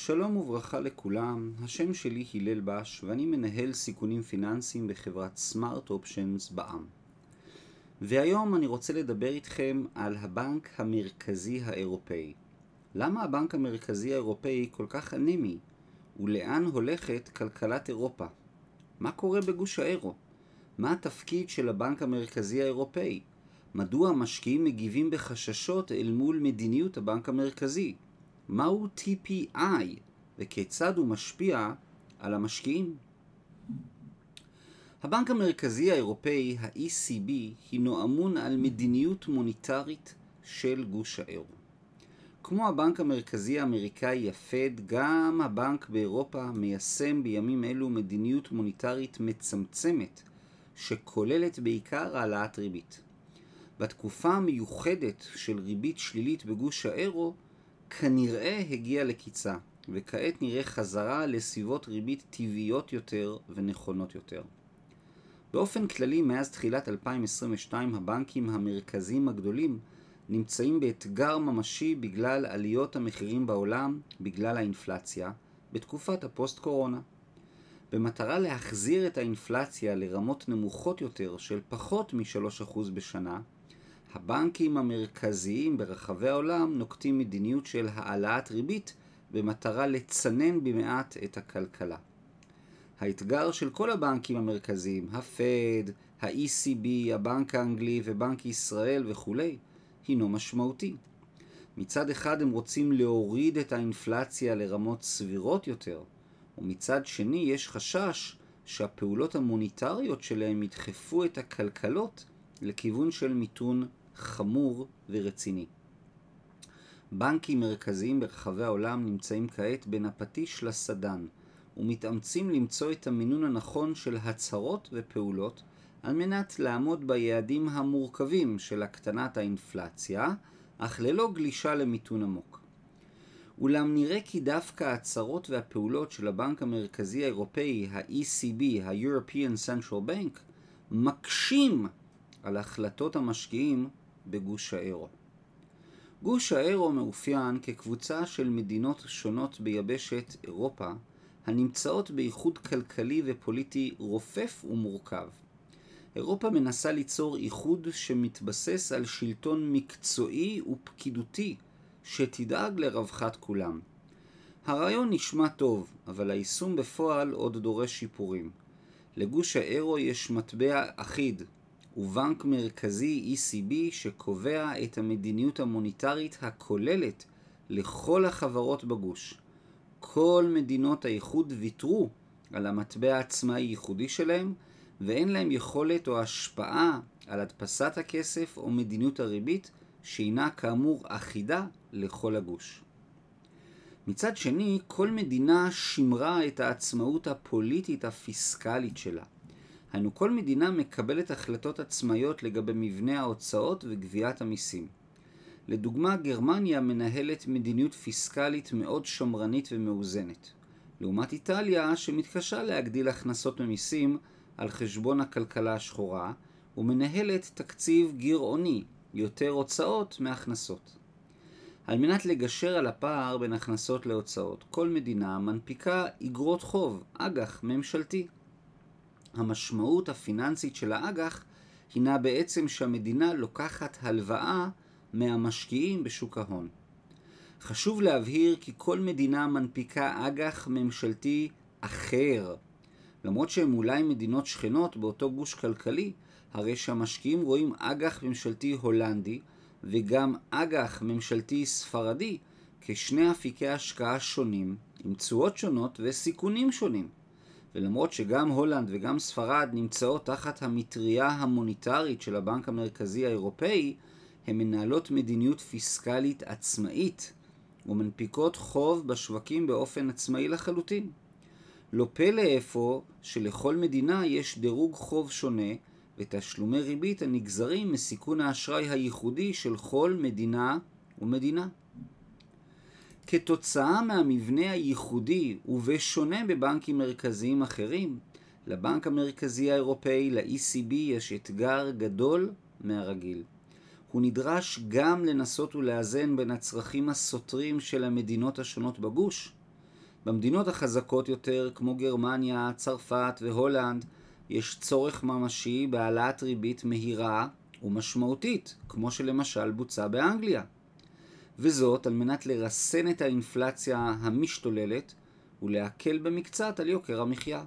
שלום וברכה לכולם, השם שלי הלל בש ואני מנהל סיכונים פיננסיים בחברת סמארט אופשנס בע"מ. והיום אני רוצה לדבר איתכם על הבנק המרכזי האירופאי. למה הבנק המרכזי האירופאי כל כך אנמי? ולאן הולכת כלכלת אירופה? מה קורה בגוש האירו? מה התפקיד של הבנק המרכזי האירופאי? מדוע המשקיעים מגיבים בחששות אל מול מדיניות הבנק המרכזי? מהו TPI וכיצד הוא משפיע על המשקיעים? הבנק המרכזי האירופאי, ה-ECB, הינו אמון על מדיניות מוניטרית של גוש האירו. כמו הבנק המרכזי האמריקאי הפד, גם הבנק באירופה מיישם בימים אלו מדיניות מוניטרית מצמצמת, שכוללת בעיקר העלאת ריבית. בתקופה המיוחדת של ריבית שלילית בגוש האירו, כנראה הגיע לקיצה, וכעת נראה חזרה לסביבות ריבית טבעיות יותר ונכונות יותר. באופן כללי, מאז תחילת 2022 הבנקים המרכזיים הגדולים נמצאים באתגר ממשי בגלל עליות המחירים בעולם, בגלל האינפלציה, בתקופת הפוסט-קורונה. במטרה להחזיר את האינפלציה לרמות נמוכות יותר של פחות מ-3% בשנה, הבנקים המרכזיים ברחבי העולם נוקטים מדיניות של העלאת ריבית במטרה לצנן במעט את הכלכלה. האתגר של כל הבנקים המרכזיים, הפד, ה-ECB, הבנק האנגלי ובנק ישראל וכולי, הינו משמעותי. מצד אחד הם רוצים להוריד את האינפלציה לרמות סבירות יותר, ומצד שני יש חשש שהפעולות המוניטריות שלהם ידחפו את הכלכלות לכיוון של מיתון חמור ורציני. בנקים מרכזיים ברחבי העולם נמצאים כעת בין הפטיש לסדן, ומתאמצים למצוא את המינון הנכון של הצהרות ופעולות על מנת לעמוד ביעדים המורכבים של הקטנת האינפלציה, אך ללא גלישה למיתון עמוק. אולם נראה כי דווקא ההצהרות והפעולות של הבנק המרכזי האירופאי, ה-ECB, ה-European Central Bank, מקשים על החלטות המשקיעים בגוש האירו. גוש האירו מאופיין כקבוצה של מדינות שונות ביבשת אירופה הנמצאות באיחוד כלכלי ופוליטי רופף ומורכב. אירופה מנסה ליצור איחוד שמתבסס על שלטון מקצועי ופקידותי שתדאג לרווחת כולם. הרעיון נשמע טוב, אבל היישום בפועל עוד דורש שיפורים. לגוש האירו יש מטבע אחיד, ובנק מרכזי ECB שקובע את המדיניות המוניטרית הכוללת לכל החברות בגוש. כל מדינות האיחוד ויתרו על המטבע העצמאי ייחודי שלהם, ואין להם יכולת או השפעה על הדפסת הכסף או מדיניות הריבית, שהינה כאמור אחידה לכל הגוש. מצד שני, כל מדינה שימרה את העצמאות הפוליטית הפיסקלית שלה. היינו כל מדינה מקבלת החלטות עצמאיות לגבי מבנה ההוצאות וגביית המיסים. לדוגמה, גרמניה מנהלת מדיניות פיסקלית מאוד שמרנית ומאוזנת. לעומת איטליה, שמתקשה להגדיל הכנסות ממיסים על חשבון הכלכלה השחורה, ומנהלת תקציב גירעוני, יותר הוצאות מהכנסות. על מנת לגשר על הפער בין הכנסות להוצאות, כל מדינה מנפיקה אגרות חוב, אג"ח ממשלתי. המשמעות הפיננסית של האג"ח הינה בעצם שהמדינה לוקחת הלוואה מהמשקיעים בשוק ההון. חשוב להבהיר כי כל מדינה מנפיקה אג"ח ממשלתי אחר. למרות שהן אולי מדינות שכנות באותו גוש כלכלי, הרי שהמשקיעים רואים אג"ח ממשלתי הולנדי וגם אג"ח ממשלתי ספרדי כשני אפיקי השקעה שונים, עם תשואות שונות וסיכונים שונים. ולמרות שגם הולנד וגם ספרד נמצאות תחת המטריה המוניטרית של הבנק המרכזי האירופאי, הן מנהלות מדיניות פיסקלית עצמאית ומנפיקות חוב בשווקים באופן עצמאי לחלוטין. לא פלא אפוא שלכל מדינה יש דירוג חוב שונה ותשלומי ריבית הנגזרים מסיכון האשראי הייחודי של כל מדינה ומדינה. כתוצאה מהמבנה הייחודי ובשונה בבנקים מרכזיים אחרים, לבנק המרכזי האירופאי, ל-ECB, יש אתגר גדול מהרגיל. הוא נדרש גם לנסות ולאזן בין הצרכים הסותרים של המדינות השונות בגוש, במדינות החזקות יותר, כמו גרמניה, צרפת והולנד, יש צורך ממשי בהעלאת ריבית מהירה ומשמעותית, כמו שלמשל בוצע באנגליה. וזאת על מנת לרסן את האינפלציה המשתוללת ולהקל במקצת על יוקר המחיה.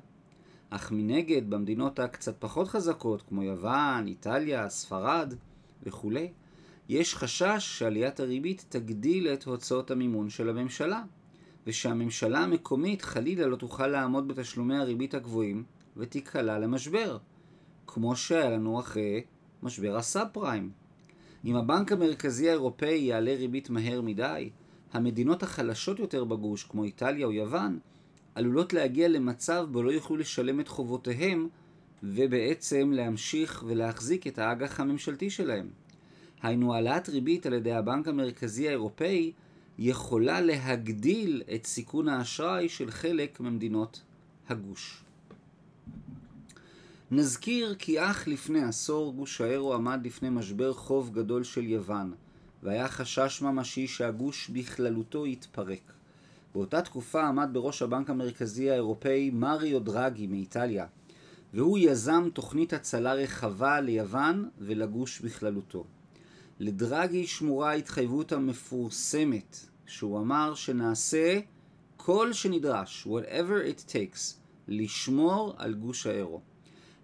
אך מנגד, במדינות הקצת פחות חזקות, כמו יוון, איטליה, ספרד וכולי, יש חשש שעליית הריבית תגדיל את הוצאות המימון של הממשלה, ושהממשלה המקומית חלילה לא תוכל לעמוד בתשלומי הריבית הגבוהים ותיקלע למשבר, כמו שהיה לנו אחרי משבר הסאב פריים. אם הבנק המרכזי האירופאי יעלה ריבית מהר מדי, המדינות החלשות יותר בגוש, כמו איטליה או יוון, עלולות להגיע למצב בו לא יוכלו לשלם את חובותיהם ובעצם להמשיך ולהחזיק את האג"ח הממשלתי שלהם. היינו העלאת ריבית על ידי הבנק המרכזי האירופאי יכולה להגדיל את סיכון האשראי של חלק ממדינות הגוש. נזכיר כי אך לפני עשור גוש האירו עמד לפני משבר חוב גדול של יוון, והיה חשש ממשי שהגוש בכללותו יתפרק. באותה תקופה עמד בראש הבנק המרכזי האירופאי מריו דרגי מאיטליה, והוא יזם תוכנית הצלה רחבה ליוון ולגוש בכללותו. לדרגי שמורה ההתחייבות המפורסמת, שהוא אמר שנעשה כל שנדרש, whatever it takes, לשמור על גוש האירו.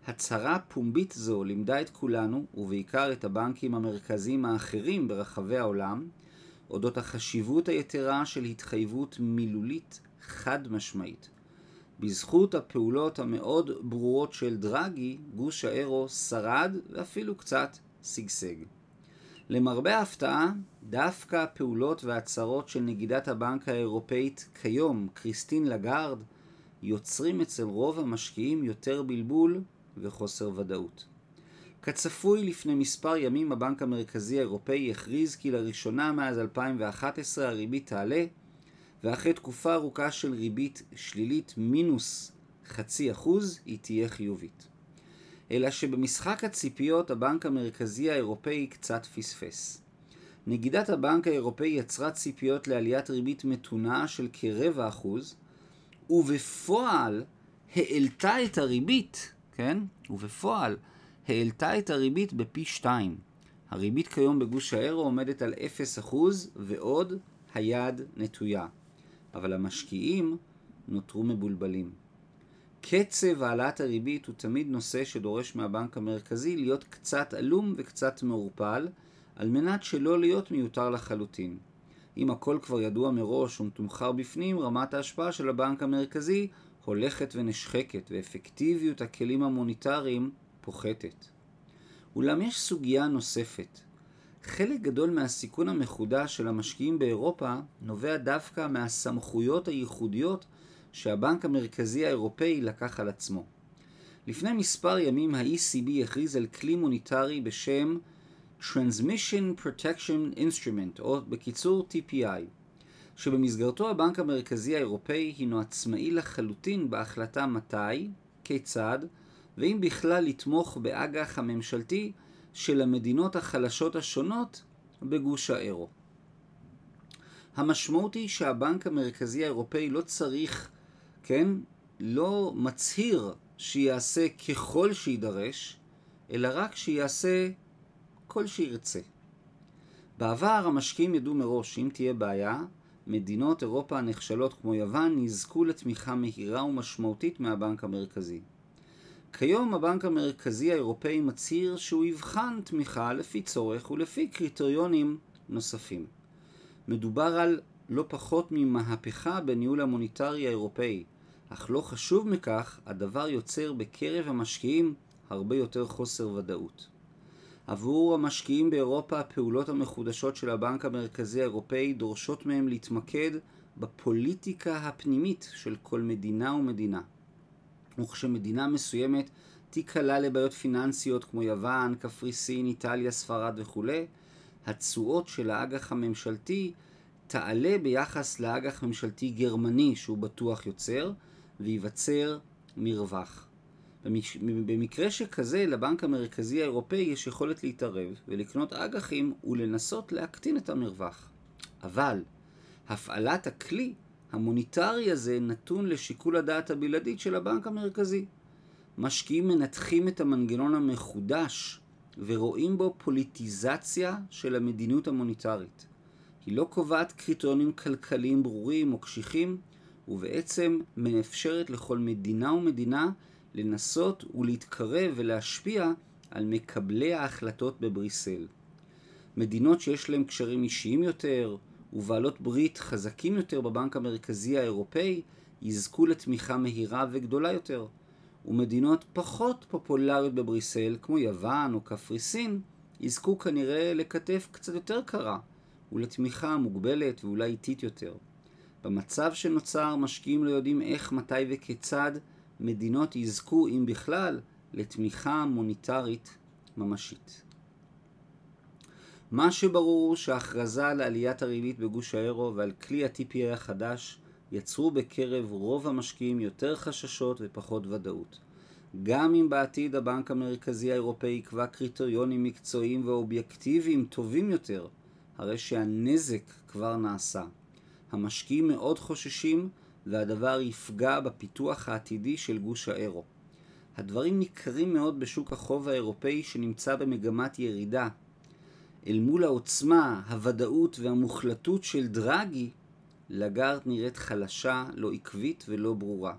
הצהרה פומבית זו לימדה את כולנו, ובעיקר את הבנקים המרכזיים האחרים ברחבי העולם, אודות החשיבות היתרה של התחייבות מילולית חד משמעית. בזכות הפעולות המאוד ברורות של דרגי, גוש האירו שרד ואפילו קצת שגשג. למרבה ההפתעה, דווקא הפעולות וההצהרות של נגידת הבנק האירופאית כיום, קריסטין לגארד, יוצרים אצל רוב המשקיעים יותר בלבול וחוסר ודאות. כצפוי, לפני מספר ימים הבנק המרכזי האירופאי הכריז כי לראשונה מאז 2011 הריבית תעלה, ואחרי תקופה ארוכה של ריבית שלילית מינוס חצי אחוז, היא תהיה חיובית. אלא שבמשחק הציפיות הבנק המרכזי האירופאי קצת פספס. נגידת הבנק האירופאי יצרה ציפיות לעליית ריבית מתונה של כרבע אחוז, ובפועל העלתה את הריבית, כן? ובפועל העלתה את הריבית בפי שתיים. הריבית כיום בגוש האירו עומדת על 0% ועוד היד נטויה. אבל המשקיעים נותרו מבולבלים. קצב העלאת הריבית הוא תמיד נושא שדורש מהבנק המרכזי להיות קצת עלום וקצת מעורפל, על מנת שלא להיות מיותר לחלוטין. אם הכל כבר ידוע מראש ומתומחר בפנים, רמת ההשפעה של הבנק המרכזי הולכת ונשחקת, ואפקטיביות הכלים המוניטריים פוחתת. אולם יש סוגיה נוספת. חלק גדול מהסיכון המחודש של המשקיעים באירופה נובע דווקא מהסמכויות הייחודיות שהבנק המרכזי האירופאי לקח על עצמו. לפני מספר ימים ה-ECB הכריז על כלי מוניטרי בשם Transmission Protection Instrument, או בקיצור TPI, שבמסגרתו הבנק המרכזי האירופאי הינו עצמאי לחלוטין בהחלטה מתי, כיצד, ואם בכלל לתמוך באג"ח הממשלתי של המדינות החלשות השונות בגוש האירו. המשמעות היא שהבנק המרכזי האירופאי לא צריך, כן, לא מצהיר שיעשה ככל שידרש, אלא רק שיעשה כל שירצה. בעבר המשקיעים ידעו מראש שאם תהיה בעיה, מדינות אירופה הנחשלות כמו יוון יזכו לתמיכה מהירה ומשמעותית מהבנק המרכזי. כיום הבנק המרכזי האירופאי מצהיר שהוא יבחן תמיכה לפי צורך ולפי קריטריונים נוספים. מדובר על לא פחות ממהפכה בניהול המוניטרי האירופאי, אך לא חשוב מכך, הדבר יוצר בקרב המשקיעים הרבה יותר חוסר ודאות. עבור המשקיעים באירופה הפעולות המחודשות של הבנק המרכזי האירופאי דורשות מהם להתמקד בפוליטיקה הפנימית של כל מדינה ומדינה. וכשמדינה מסוימת תיקלע לבעיות פיננסיות כמו יוון, קפריסין, איטליה, ספרד וכולי, התשואות של האג"ח הממשלתי תעלה ביחס לאג"ח ממשלתי גרמני שהוא בטוח יוצר, וייווצר מרווח. במקרה שכזה, לבנק המרכזי האירופאי יש יכולת להתערב ולקנות אג"חים ולנסות להקטין את המרווח. אבל הפעלת הכלי המוניטרי הזה נתון לשיקול הדעת הבלעדית של הבנק המרכזי. משקיעים מנתחים את המנגנון המחודש ורואים בו פוליטיזציה של המדיניות המוניטרית. היא לא קובעת קריטריונים כלכליים ברורים או קשיחים, ובעצם מאפשרת לכל מדינה ומדינה לנסות ולהתקרב ולהשפיע על מקבלי ההחלטות בבריסל. מדינות שיש להן קשרים אישיים יותר ובעלות ברית חזקים יותר בבנק המרכזי האירופאי יזכו לתמיכה מהירה וגדולה יותר. ומדינות פחות פופולריות בבריסל, כמו יוון או קפריסין, יזכו כנראה לכתף קצת יותר קרה, ולתמיכה מוגבלת ואולי איטית יותר. במצב שנוצר, משקיעים לא יודעים איך, מתי וכיצד מדינות יזכו, אם בכלל, לתמיכה מוניטרית ממשית. מה שברור הוא שההכרזה על עליית הריבית בגוש האירו ועל כלי ה-TPA החדש יצרו בקרב רוב המשקיעים יותר חששות ופחות ודאות. גם אם בעתיד הבנק המרכזי האירופאי יקבע קריטריונים מקצועיים ואובייקטיביים טובים יותר, הרי שהנזק כבר נעשה. המשקיעים מאוד חוששים והדבר יפגע בפיתוח העתידי של גוש האירו. הדברים ניכרים מאוד בשוק החוב האירופאי שנמצא במגמת ירידה. אל מול העוצמה, הוודאות והמוחלטות של דרגי, לגארד נראית חלשה, לא עקבית ולא ברורה.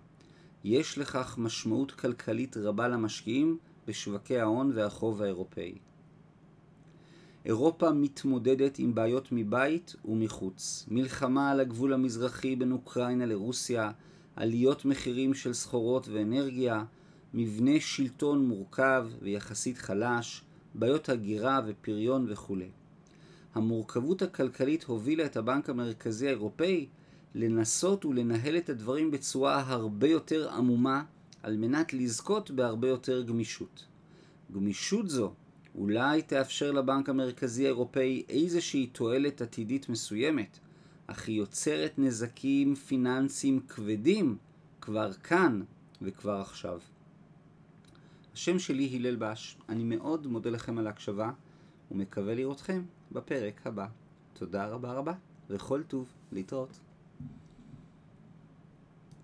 יש לכך משמעות כלכלית רבה למשקיעים בשווקי ההון והחוב האירופאי. אירופה מתמודדת עם בעיות מבית ומחוץ. מלחמה על הגבול המזרחי בין אוקראינה לרוסיה, עליות מחירים של סחורות ואנרגיה, מבנה שלטון מורכב ויחסית חלש, בעיות הגירה ופריון וכו'. המורכבות הכלכלית הובילה את הבנק המרכזי האירופאי לנסות ולנהל את הדברים בצורה הרבה יותר עמומה על מנת לזכות בהרבה יותר גמישות. גמישות זו אולי תאפשר לבנק המרכזי האירופאי איזושהי תועלת עתידית מסוימת, אך היא יוצרת נזקים פיננסיים כבדים כבר כאן וכבר עכשיו. השם שלי הלל בש, אני מאוד מודה לכם על ההקשבה ומקווה לראותכם בפרק הבא. תודה רבה רבה וכל טוב, להתראות.